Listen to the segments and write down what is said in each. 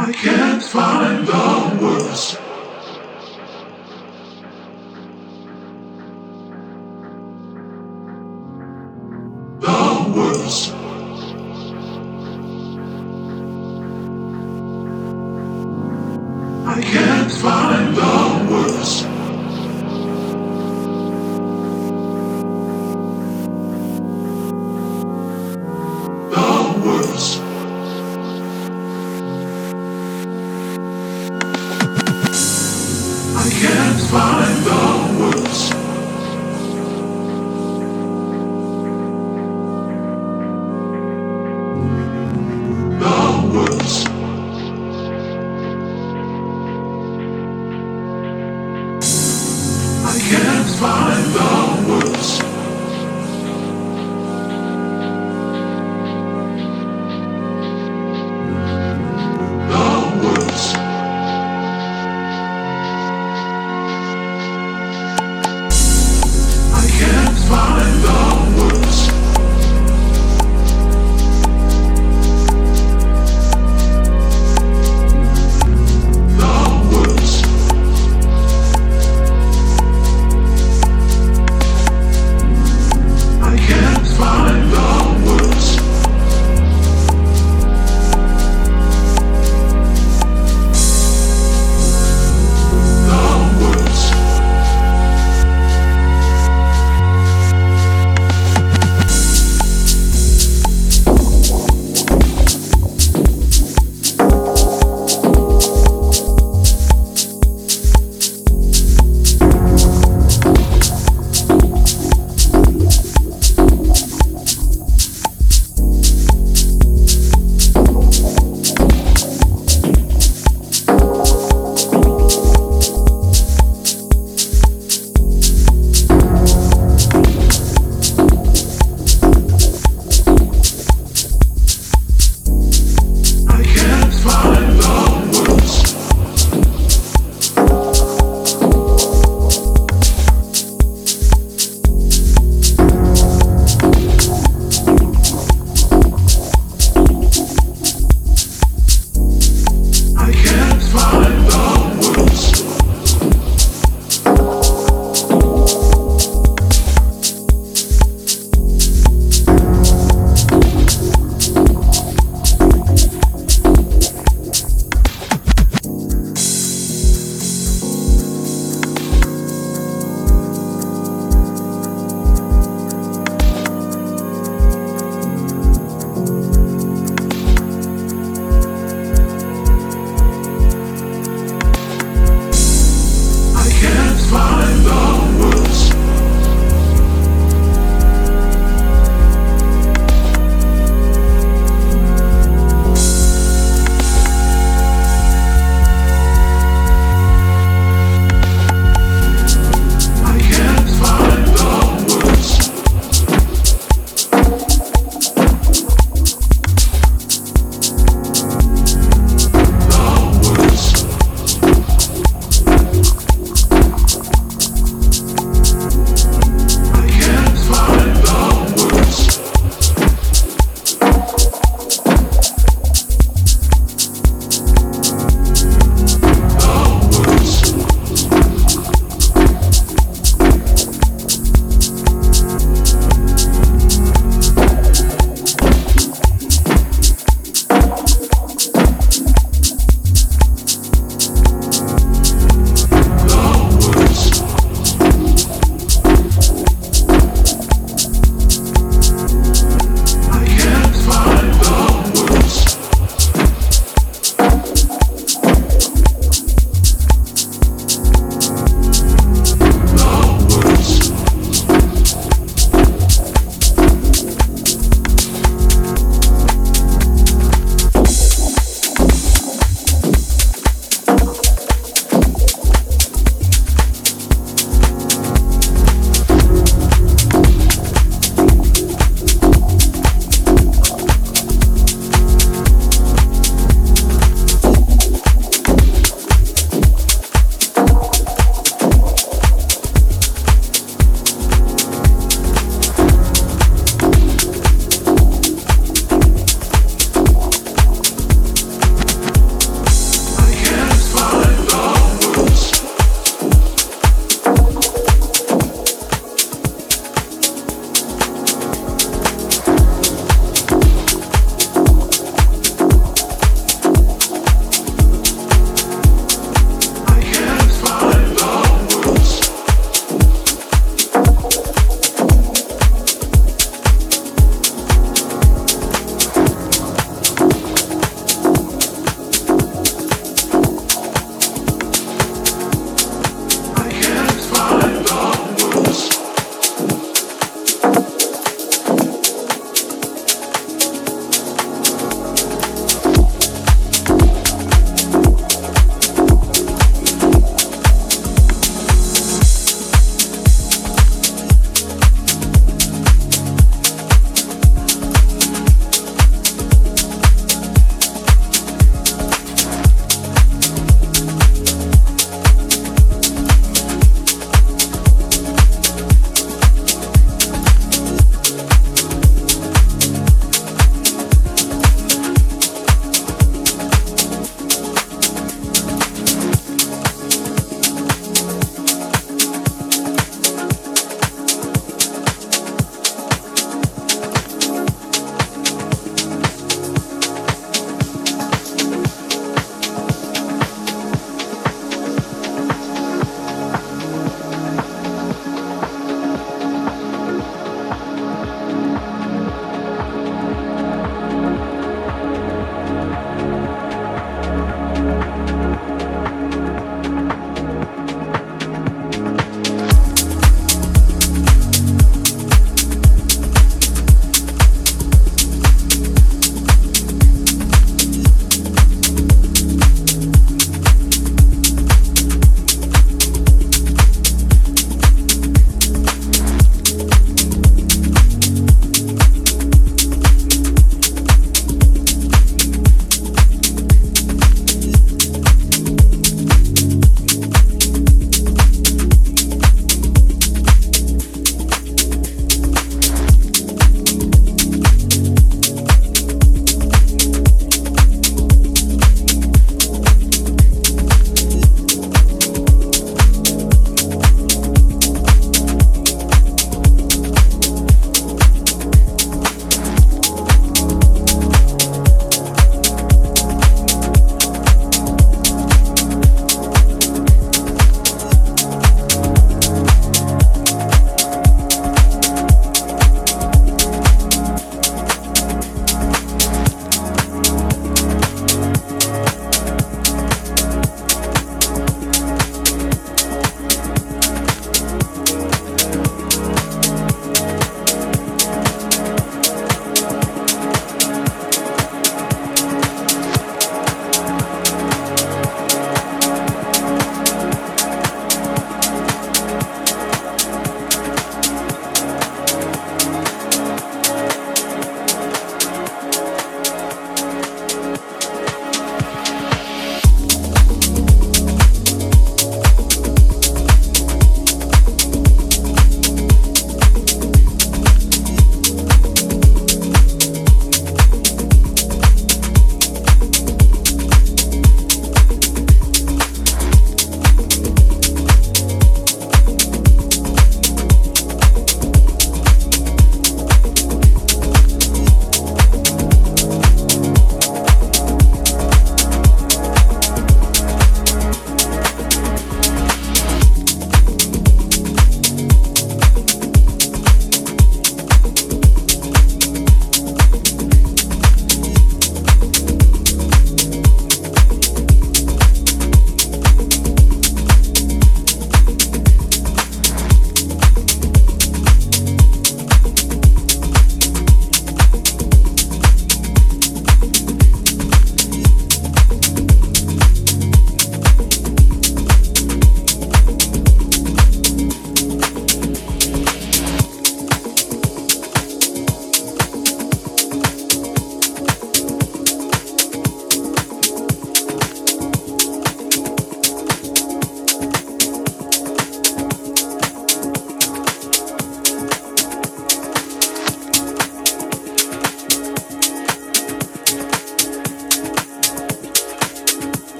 I can't find the words.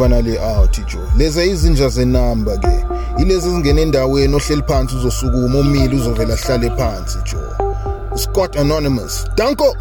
over nale out Joe leza izinja zenamba ke ilezi ezingena endaweni ohleli phansi uzosukuma umile uzovela ahlale phansi Joe Scott Anonymous Danko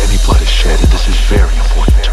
any blood is shed, and this is very important.